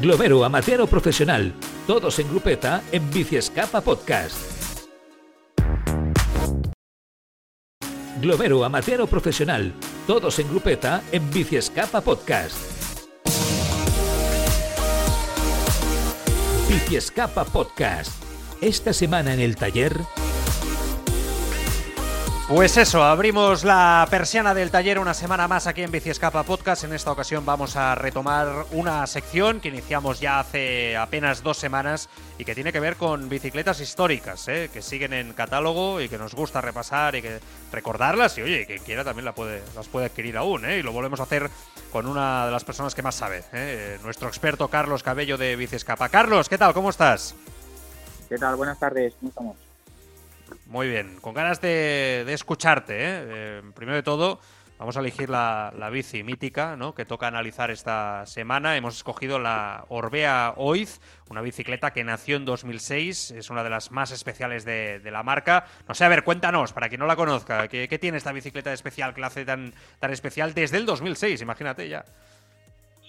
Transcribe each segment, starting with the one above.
Globero amateur o profesional. Todos en grupeta en Bici Escapa Podcast. Globero amateur o profesional. Todos en grupeta en Bici Escapa Podcast. Bici Escapa Podcast. Esta semana en el taller. Pues eso, abrimos la persiana del taller una semana más aquí en Bici Escapa Podcast. En esta ocasión vamos a retomar una sección que iniciamos ya hace apenas dos semanas y que tiene que ver con bicicletas históricas, ¿eh? que siguen en catálogo y que nos gusta repasar y que recordarlas. Y oye, quien quiera también la puede, las puede adquirir aún. ¿eh? Y lo volvemos a hacer con una de las personas que más sabe, ¿eh? nuestro experto Carlos Cabello de Bici Escapa. Carlos, ¿qué tal? ¿Cómo estás? ¿Qué tal? Buenas tardes, ¿cómo estamos? Muy bien, con ganas de, escucharte. ¿eh? ¿eh? primero de todo, vamos a elegir la, bici mítica ¿no? que toca analizar esta semana. Hemos escogido la Orbea Oiz, una bicicleta que nació en 2006, es una de las más especiales de, la marca. No sé, a ver, cuéntanos, para quien no la conozca, ¿qué, tiene esta bicicleta especial que la hace tan, tan especial desde el 2006? Imagínate ya.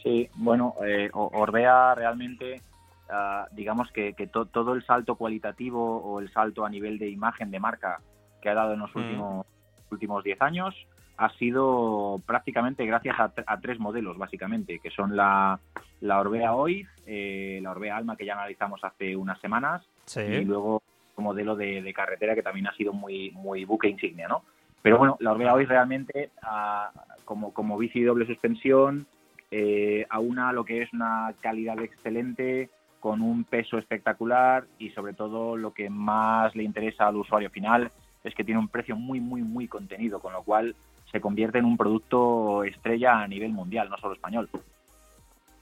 Sí, bueno, eh, Orbea realmente Ah, digamos que, todo el salto cualitativo o el salto a nivel de imagen de marca que ha dado en los mm. últimos últimos 10 años ha sido prácticamente gracias a, tres modelos, básicamente, que son la, la Orbea Oiz, eh, la Orbea Alma, que ya analizamos hace unas semanas, y luego un modelo de, carretera que también ha sido muy, muy buque insignia, ¿no? Pero bueno, la Orbea Oiz realmente, ah, como, como bici doble suspensión, eh, aúna lo que es una calidad excelente, con un peso espectacular y sobre todo lo que más le interesa al usuario final es que tiene un precio muy, muy, muy contenido, con lo cual se convierte en un producto estrella a nivel mundial, no solo español.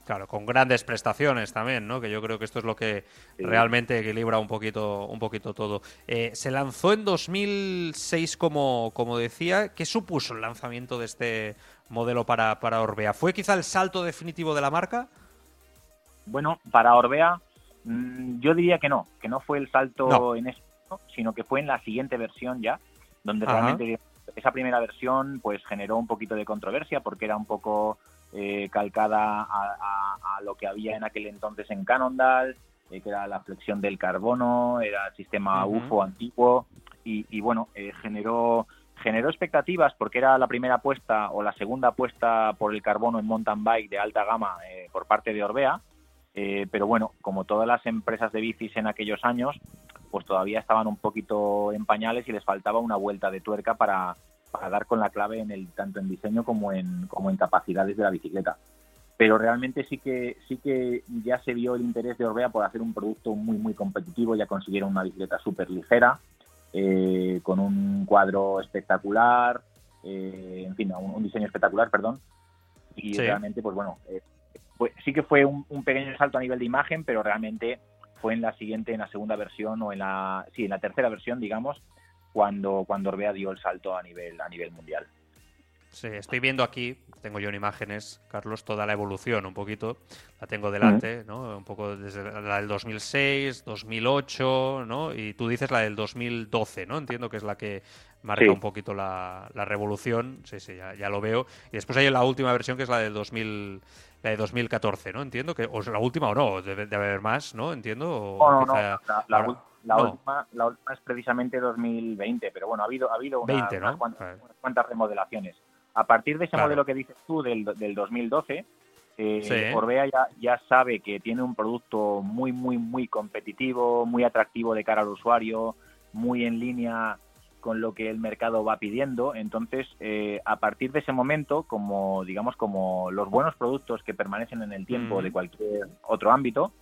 Claro, con grandes prestaciones también, ¿no? Que yo creo que esto es lo que realmente equilibra un poquito, un poquito todo. Eh, se lanzó en 2006, como, como decía. ¿Qué supuso el lanzamiento de este modelo para, para Orbea? ¿Fue quizá el salto definitivo de la marca? Bueno, para Orbea mm, yo diría que no, que no fue el salto en esto, sino que fue en la siguiente versión ya, donde realmente esa primera versión pues generó un poquito de controversia porque era un poco eh, calcada a, lo que había en aquel entonces en Cannondale, eh, que era la flexión del carbono, era el sistema UFO antiguo y, bueno, eh, generó generó expectativas porque era la primera apuesta o la segunda apuesta por el carbono en mountain bike de alta gama por parte de Orbea eh, pero bueno, como todas las empresas de bicis en aquellos años, pues todavía estaban un poquito en pañales y les faltaba una vuelta de tuerca para, dar con la clave en el tanto en diseño como en, como en capacidades de la bicicleta. Pero realmente sí que sí que ya se vio el interés de Orbea por hacer un producto muy muy competitivo, ya consiguieron una bicicleta súper ligera, eh, con un cuadro espectacular, eh, en fin, un, diseño espectacular, perdón. Y realmente, pues bueno, sí que fue un, pequeño salto a nivel de imagen, pero realmente fue en la siguiente, en la segunda versión o en la, sí, en la tercera versión, digamos, cuando, cuando Orbea dio el salto a nivel, a nivel mundial. Sí, estoy viendo aquí, tengo yo en imágenes, Carlos, toda la evolución un poquito, la tengo delante, ¿no? Un poco desde la del 2006, 2008, ¿no? Y tú dices la del 2012, ¿no? Entiendo que es la que marca un poquito la, revolución, sí, sí, ya, ya, lo veo. Y después hay la última versión que es la del 2000, la de 2014, ¿no? Entiendo que, o la última o no, debe, haber más, ¿no? Entiendo. no, no, La, Última, la, última, es precisamente 2020, pero bueno, ha habido, ha habido unas, cuantas, remodelaciones. A partir de ese modelo que dices tú del, del 2012, eh, Orbea ya, ya sabe que tiene un producto muy, muy, muy competitivo, muy atractivo de cara al usuario, muy en línea con lo que el mercado va pidiendo. Entonces, eh, a partir de ese momento, como digamos, como los buenos productos que permanecen en el tiempo de cualquier otro ámbito,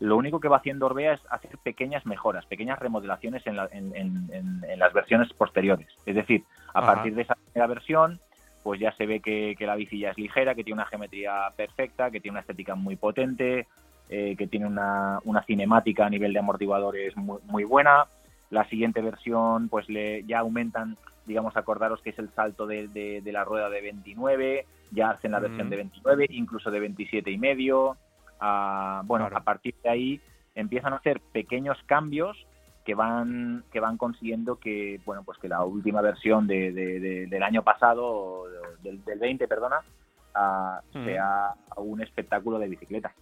lo único que va haciendo Orbea es hacer pequeñas mejoras, pequeñas remodelaciones en, las versiones posteriores. Es decir, a partir de esa primera versión, pues ya se ve que, la bici ya es ligera, que tiene una geometría perfecta, que tiene una estética muy potente, eh, que tiene una, cinemática a nivel de amortiguadores muy, muy buena. La siguiente versión, pues le, ya aumentan, digamos, acordaros que es el salto de, la rueda de 29, ya hacen la versión de 29, incluso de 27 y medio. Ah, bueno, a partir de ahí empiezan a hacer pequeños cambios que van que van consiguiendo que bueno pues que la última versión de, del año pasado del, del 20 perdona sea un espectáculo de bicicleta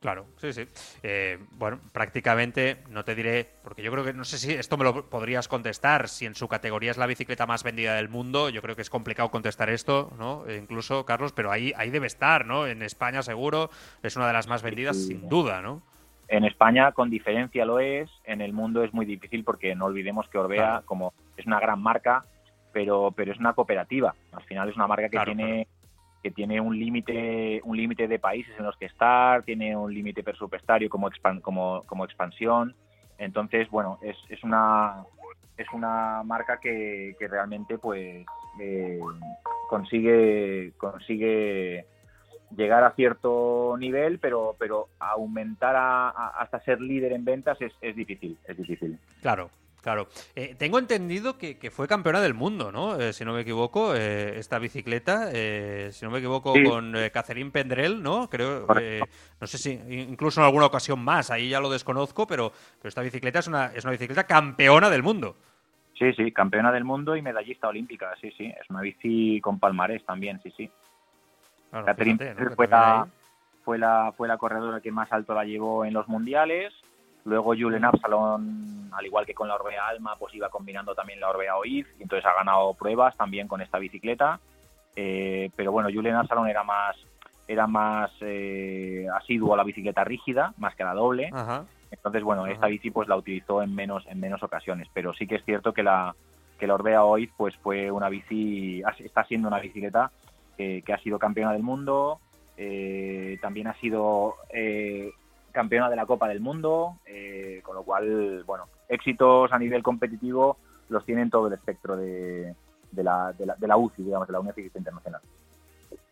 Claro, sí, sí. Eh, bueno, prácticamente, no te diré, porque yo creo que, no sé si esto me lo podrías contestar, si en su categoría es la bicicleta más vendida del mundo, yo creo que es complicado contestar esto, ¿no? E incluso, Carlos, pero ahí, ahí debe estar, ¿no? En España seguro es una de las más vendidas, sin duda, ¿no? En España, con diferencia lo es, en el mundo es muy difícil porque no olvidemos que Orbea, como es una gran marca, pero, pero es una cooperativa. Al final es una marca que tiene que tiene un límite un límite de países en los que estar, tiene un límite presupuestario como, como, como expansión. Entonces, bueno, es, es una es una marca que, que realmente pues eh, consigue consigue llegar a cierto nivel, pero, pero aumentar hasta ser líder en ventas es, es difícil, es difícil. Claro, Claro, eh, tengo entendido que, fue campeona del mundo, ¿no? Eh, si no me equivoco, eh, esta bicicleta, si no me equivoco, con Catherine Pendrell, ¿no? Creo, no sé si incluso en alguna ocasión más, ahí ya lo desconozco, pero, pero esta bicicleta es una, es una bicicleta campeona del mundo. Sí, sí, campeona del mundo y medallista olímpica, sí, sí, es una bici con palmarés también, sí, sí. Catherine fue, la, fue, la, fue la corredora que más alto la llevó en los mundiales. Luego Julen Absalon, al igual que con la Orbea Alma, pues iba combinando también la Orbea OIF y entonces ha ganado pruebas también con esta bicicleta. Eh, pero bueno, Julen Absalon era más era más eh, asiduo a la bicicleta rígida, más que a la doble. Entonces, bueno, esta bici pues la utilizó en menos en menos ocasiones, pero sí que es cierto que la que la Orbea OIF pues fue una bici está siendo una bicicleta que, ha sido campeona del mundo, eh, también ha sido eh, campeona de la Copa del Mundo, eh, con lo cual, bueno, éxitos a nivel competitivo los tienen todo el espectro de, la, UCI, digamos, de la Unión Ciclista Internacional.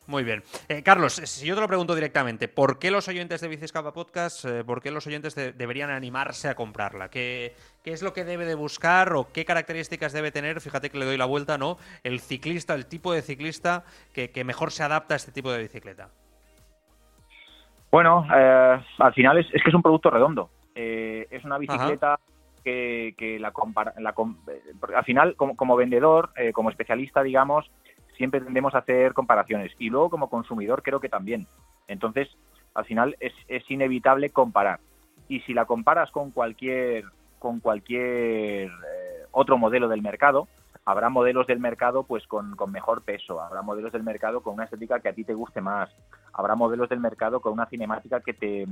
Muy bien. Carlos, si yo te lo pregunto directamente, ¿por qué los oyentes de Biciscapa Podcast, por qué los oyentes deberían animarse a comprarla? ¿Qué, ¿Qué, es lo que debe de buscar o qué características debe tener? Fíjate que le doy la vuelta, ¿no? El ciclista, el tipo de ciclista que, mejor se adapta a este tipo de bicicleta. Bueno, eh, al final es, que es un producto redondo. es una bicicleta que, la, compara, al final como, como vendedor, como especialista, digamos, siempre tendemos a hacer comparaciones. Y luego como consumidor creo que también. Entonces, al final es, es inevitable comparar. Y si la comparas con cualquier, con cualquier eh, otro modelo del mercado, habrá modelos del mercado pues con, con, mejor peso, habrá modelos del mercado con una estética que a ti te guste más, habrá modelos del mercado con una cinemática que te,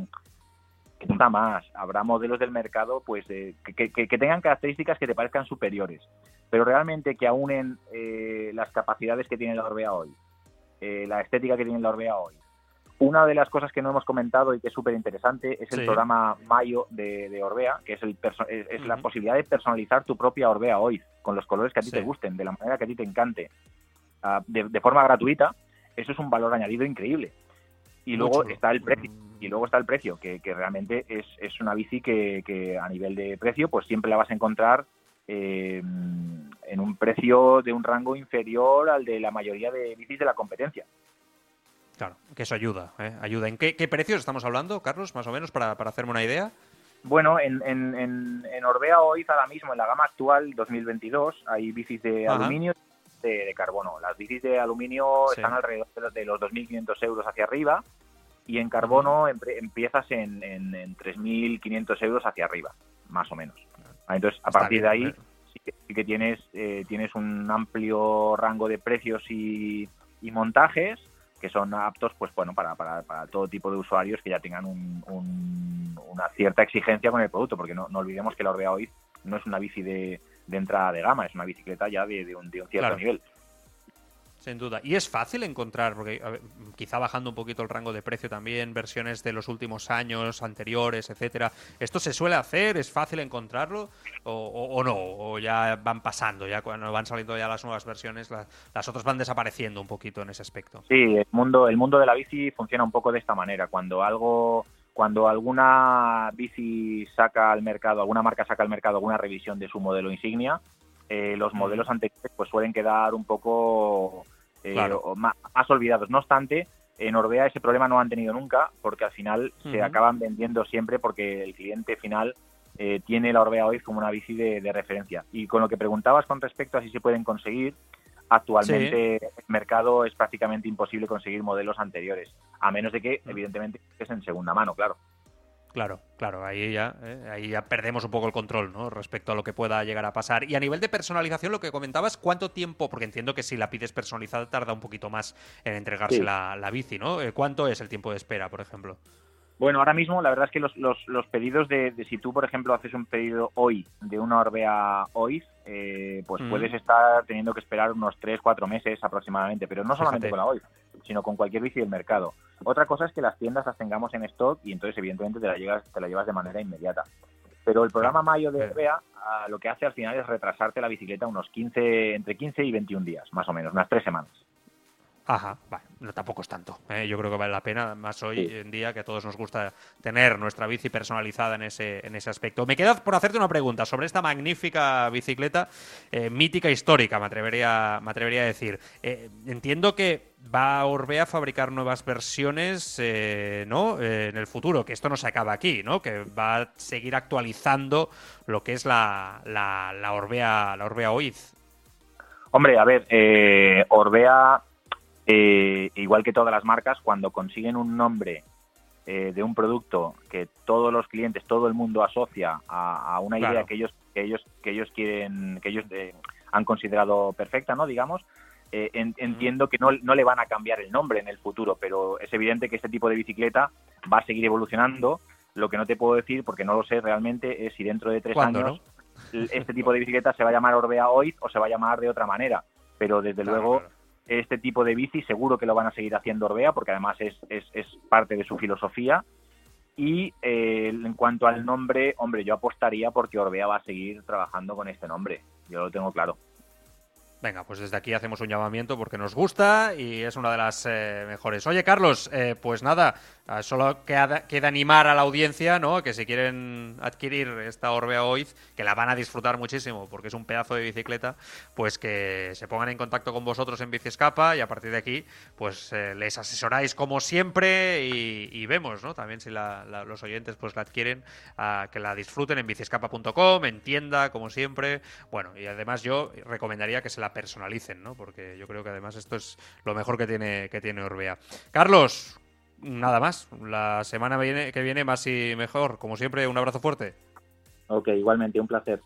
que gusta más, habrá modelos del mercado pues que, que, tengan características que te parezcan superiores. Pero realmente que aúnen eh, las capacidades que tiene la Orbea hoy, eh, la estética que tiene la Orbea hoy. Una de las cosas que no hemos comentado y que es súper interesante es el programa Mayo de, Orbea, que es, el es, la posibilidad de personalizar tu propia Orbea hoy, con los colores que a ti te gusten, de la manera que a ti te encante, ah, de, forma gratuita. Eso es un valor añadido increíble. Y luego está el precio, y luego está el precio, que, realmente es, es una bici que, que, a nivel de precio, pues siempre la vas a encontrar eh, en un precio de un rango inferior al de la mayoría de bicis de la competencia. Claro, que eso ayuda, ¿eh? ayuda. ¿En qué, precios estamos hablando, Carlos, más o menos, para, hacerme una idea? Bueno, en, en, en, Orbea hoy, ahora mismo, en la gama actual 2022, hay bicis de aluminio y de, carbono. Las bicis de aluminio están alrededor de los 2.500 euros hacia arriba y en carbono empiezas en, en, en 3.500 euros hacia arriba, más o menos. Entonces, a partir de ahí sí que, tienes, eh, tienes un amplio rango de precios y, montajes que son aptos pues bueno para, para, para, todo tipo de usuarios que ya tengan una cierta exigencia con el producto porque no, olvidemos que la Orbea hoy no es una bici de, entrada de gama es una bicicleta ya de, un, cierto nivel sin duda. Y es fácil encontrar, porque quizá bajando un poquito el rango de precio también, versiones de los últimos años, anteriores, etcétera. ¿Esto se suele hacer? ¿Es fácil encontrarlo? ¿O, no? ¿O ya van pasando? Ya cuando van saliendo ya las nuevas versiones, las otras van desapareciendo un poquito en ese aspecto. Sí, el mundo, el mundo de la bici funciona un poco de esta manera. Cuando algo cuando alguna bici saca al mercado, alguna marca saca al mercado alguna revisión de su modelo insignia, eh, los modelos anteriores pues suelen quedar un poco eh, más, olvidados. No obstante, en Orbea ese problema no han tenido nunca, porque al final se acaban vendiendo siempre porque el cliente final eh, tiene la Orbea hoy como una bici de, referencia. Y con lo que preguntabas con respecto a si se pueden conseguir, Actualmente el mercado es prácticamente imposible conseguir modelos anteriores, a menos de que, mm. evidentemente, es en segunda mano, claro. Claro, claro, ahí ya, eh, ahí ya perdemos un poco el control, ¿no? Respecto a lo que pueda llegar a pasar. Y a nivel de personalización, lo que comentabas, ¿cuánto tiempo? Porque entiendo que si la pides personalizada tarda un poquito más en entregarse la, la, bici, ¿no? Eh, ¿Cuánto es el tiempo de espera, por ejemplo? Bueno, ahora mismo la verdad es que los, los, los pedidos de, si tú, por ejemplo, haces un pedido hoy de una Orbea hoy, eh, pues puedes estar teniendo que esperar unos 3, 4 meses aproximadamente, pero no solamente con la hoy, sino con cualquier bici del mercado. Otra cosa es que las tiendas las tengamos en stock y entonces evidentemente te la, llevas, te la llevas de manera inmediata. Pero el programa Mayo de Orbea ah, lo que hace al final es retrasarte la bicicleta unos 15, entre 15 y 21 días, más o menos, unas 3 semanas. Ajá, vale, no, tampoco es tanto. ¿eh? Yo creo que vale la pena, más hoy en día que a todos nos gusta tener nuestra bici personalizada en ese, en ese aspecto. Me queda por hacerte una pregunta sobre esta magnífica bicicleta, eh, mítica histórica, me atrevería, me atrevería a decir. Eh, entiendo que va Orbea a fabricar nuevas versiones ¿no? en el futuro, que esto no se acaba aquí, ¿no? que va a seguir actualizando lo que es la, la, la Orbea, la Orbea Oiz. Hombre, a ver, Orbea eh, igual que todas las marcas, cuando consiguen un nombre eh, de un producto que todos los clientes, todo el mundo asocia a, una idea que ellos que ellos que ellos quieren, que ellos eh, han considerado perfecta, ¿no? Digamos, entiendo que no, no, le van a cambiar el nombre en el futuro, pero es evidente que este tipo de bicicleta va a seguir evolucionando. Lo que no te puedo decir, porque no lo sé realmente, es si dentro de tres años este tipo de bicicleta se va a llamar Orbea Oid o se va a llamar de otra manera. Pero desde luego este tipo de bici seguro que lo van a seguir haciendo Orbea porque además es, es, parte de su filosofía. Y eh, en cuanto al nombre, hombre, yo apostaría porque Orbea va a seguir trabajando con este nombre. Yo lo tengo claro. Venga, pues desde aquí hacemos un llamamiento porque nos gusta y es una de las eh, mejores. Oye, Carlos, eh, pues nada, ah, solo queda, animar a la audiencia, ¿no? Que si quieren adquirir esta Orbea Oiz, que la van a disfrutar muchísimo porque es un pedazo de bicicleta, pues que se pongan en contacto con vosotros en Biciescapa y a partir de aquí, pues eh, les asesoráis como siempre y, vemos, ¿no? También si los oyentes pues la adquieren, ah, que la disfruten en biciescapa.com, en tienda, como siempre. Bueno, y además yo recomendaría que se la personalicen, ¿no? Porque yo creo que además esto es lo mejor que tiene, que tiene Orbea. Carlos, nada más. La semana que viene más y mejor. Como siempre, un abrazo fuerte. Ok, igualmente, un placer.